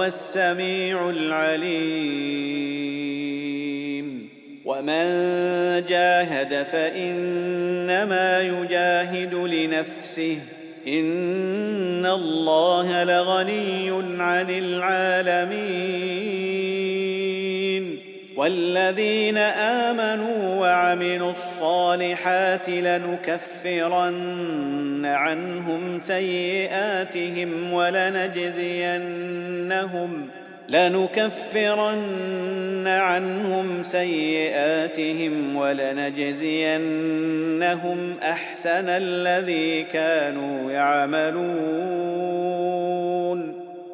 وهو السميع العليم. ومن جاهد فإنما يجاهد لنفسه. إن الله لغني عن العالمين. والذين آمنوا وعملوا الصالحات لنكفرن عنهم سيئاتهم ولنجزينهم لنكفرن عنهم سيئاتهم ولنجزينهم أحسن الذي كانوا يعملون.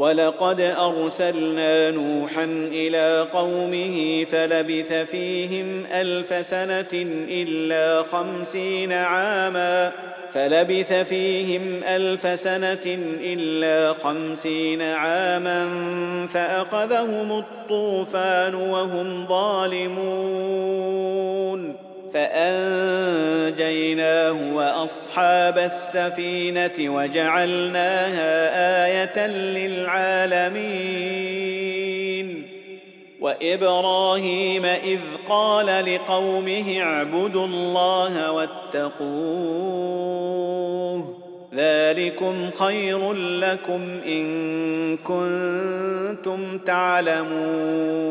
ولقد أرسلنا نوحا إلى قومه فلبث فيهم ألف سنة إلا خمسين عاما فلبث فيهم ألف سنة إلا خمسين عاما فأخذهم الطوفان وهم ظالمون فأنجيناه وأصحاب السفينة وجعلناها آية للعالمين. وإبراهيم إذ قال لقومه اعبدوا الله واتقوه ذلكم خير لكم إن كنتم تعلمون.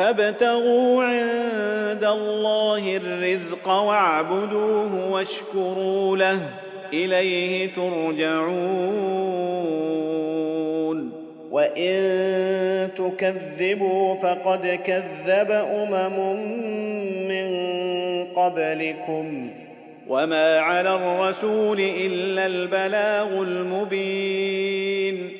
فابتغوا عند الله الرزق واعبدوه واشكروا له إليه ترجعون. وإن تكذبوا فقد كذب أمم من قبلكم. وما على الرسول إلا البلاغ المبين.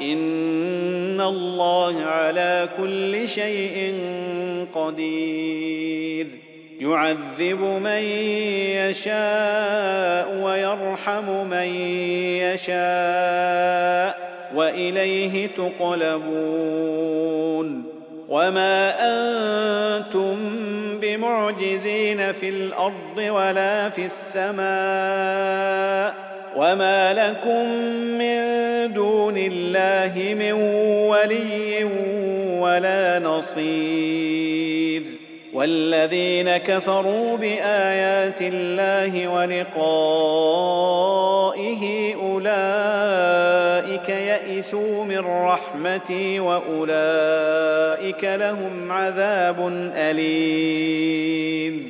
ان الله على كل شيء قدير. يعذب من يشاء ويرحم من يشاء واليه تقلبون. وما أنتم بمعجزين في الأرض ولا في السماء. وما لكم من دون الله من ولي ولا نصير. والذين كفروا بآيات الله ولقائه أولئك يئسوا من رحمتي وأولئك لهم عذاب أليم.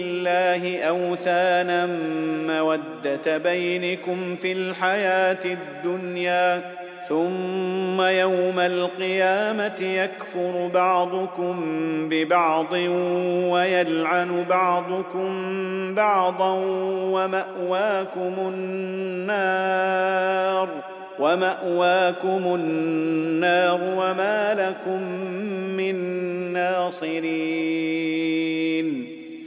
الله أوثانا مودة بينكم في الحياة الدنيا ثم يوم القيامة يكفر بعضكم ببعض ويلعن بعضكم بعضا ومأواكم النار ومأواكم النار وما لكم من ناصرين.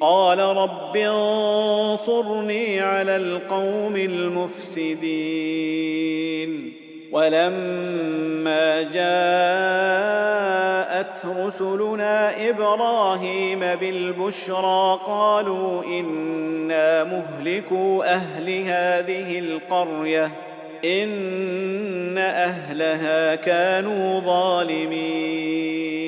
قال رب انصرني على القوم المفسدين. ولما جاءت رسلنا إبراهيم بالبشرى قالوا إنا مهلكو أهل هذه القرية إن أهلها كانوا ظالمين.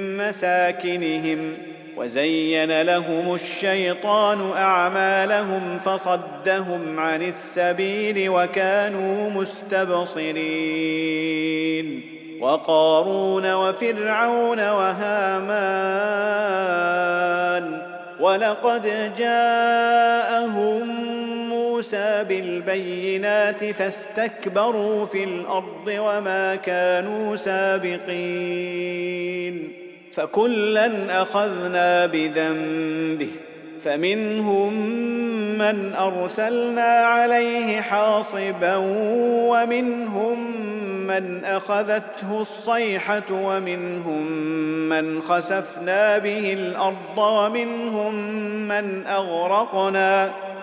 مساكنهم وزين لهم الشيطان أعمالهم فصدهم عن السبيل وكانوا مستبصرين وقارون وفرعون وهامان ولقد جاءهم موسى بالبينات فاستكبروا في الأرض وما كانوا سابقين فكلا أخذنا بذنبه فمنهم من أرسلنا عليه حاصبا ومنهم من أخذته الصيحة ومنهم من خسفنا به الأرض ومنهم من أغرقنا.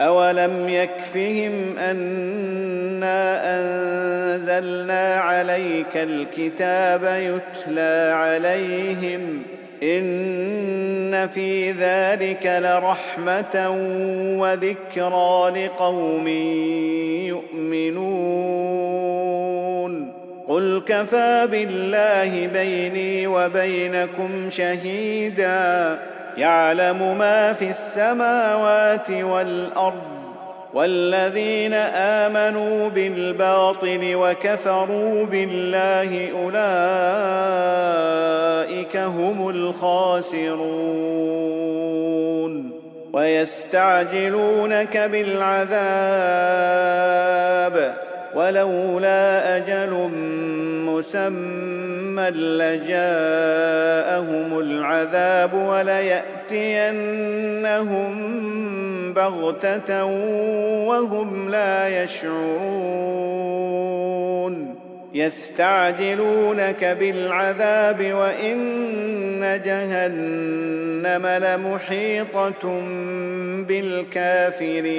اولم يكفهم انا انزلنا عليك الكتاب يتلى عليهم ان في ذلك لرحمه وذكرى لقوم يؤمنون قل كفى بالله بيني وبينكم شهيدا يعلم ما في السماوات والأرض والذين آمنوا بالباطل وكفروا بالله أولئك هم الخاسرون ويستعجلونك بالعذاب ولولا أجل مسمى لجاءهم العذاب وليأتينهم بغتة وهم لا يشعرون. يستعجلونك بالعذاب وإن جهنم لمحيطة بالكافرين.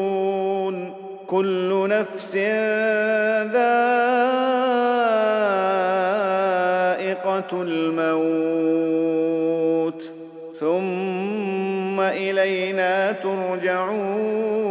كل نفس ذائقة الموت ثم إلينا ترجعون.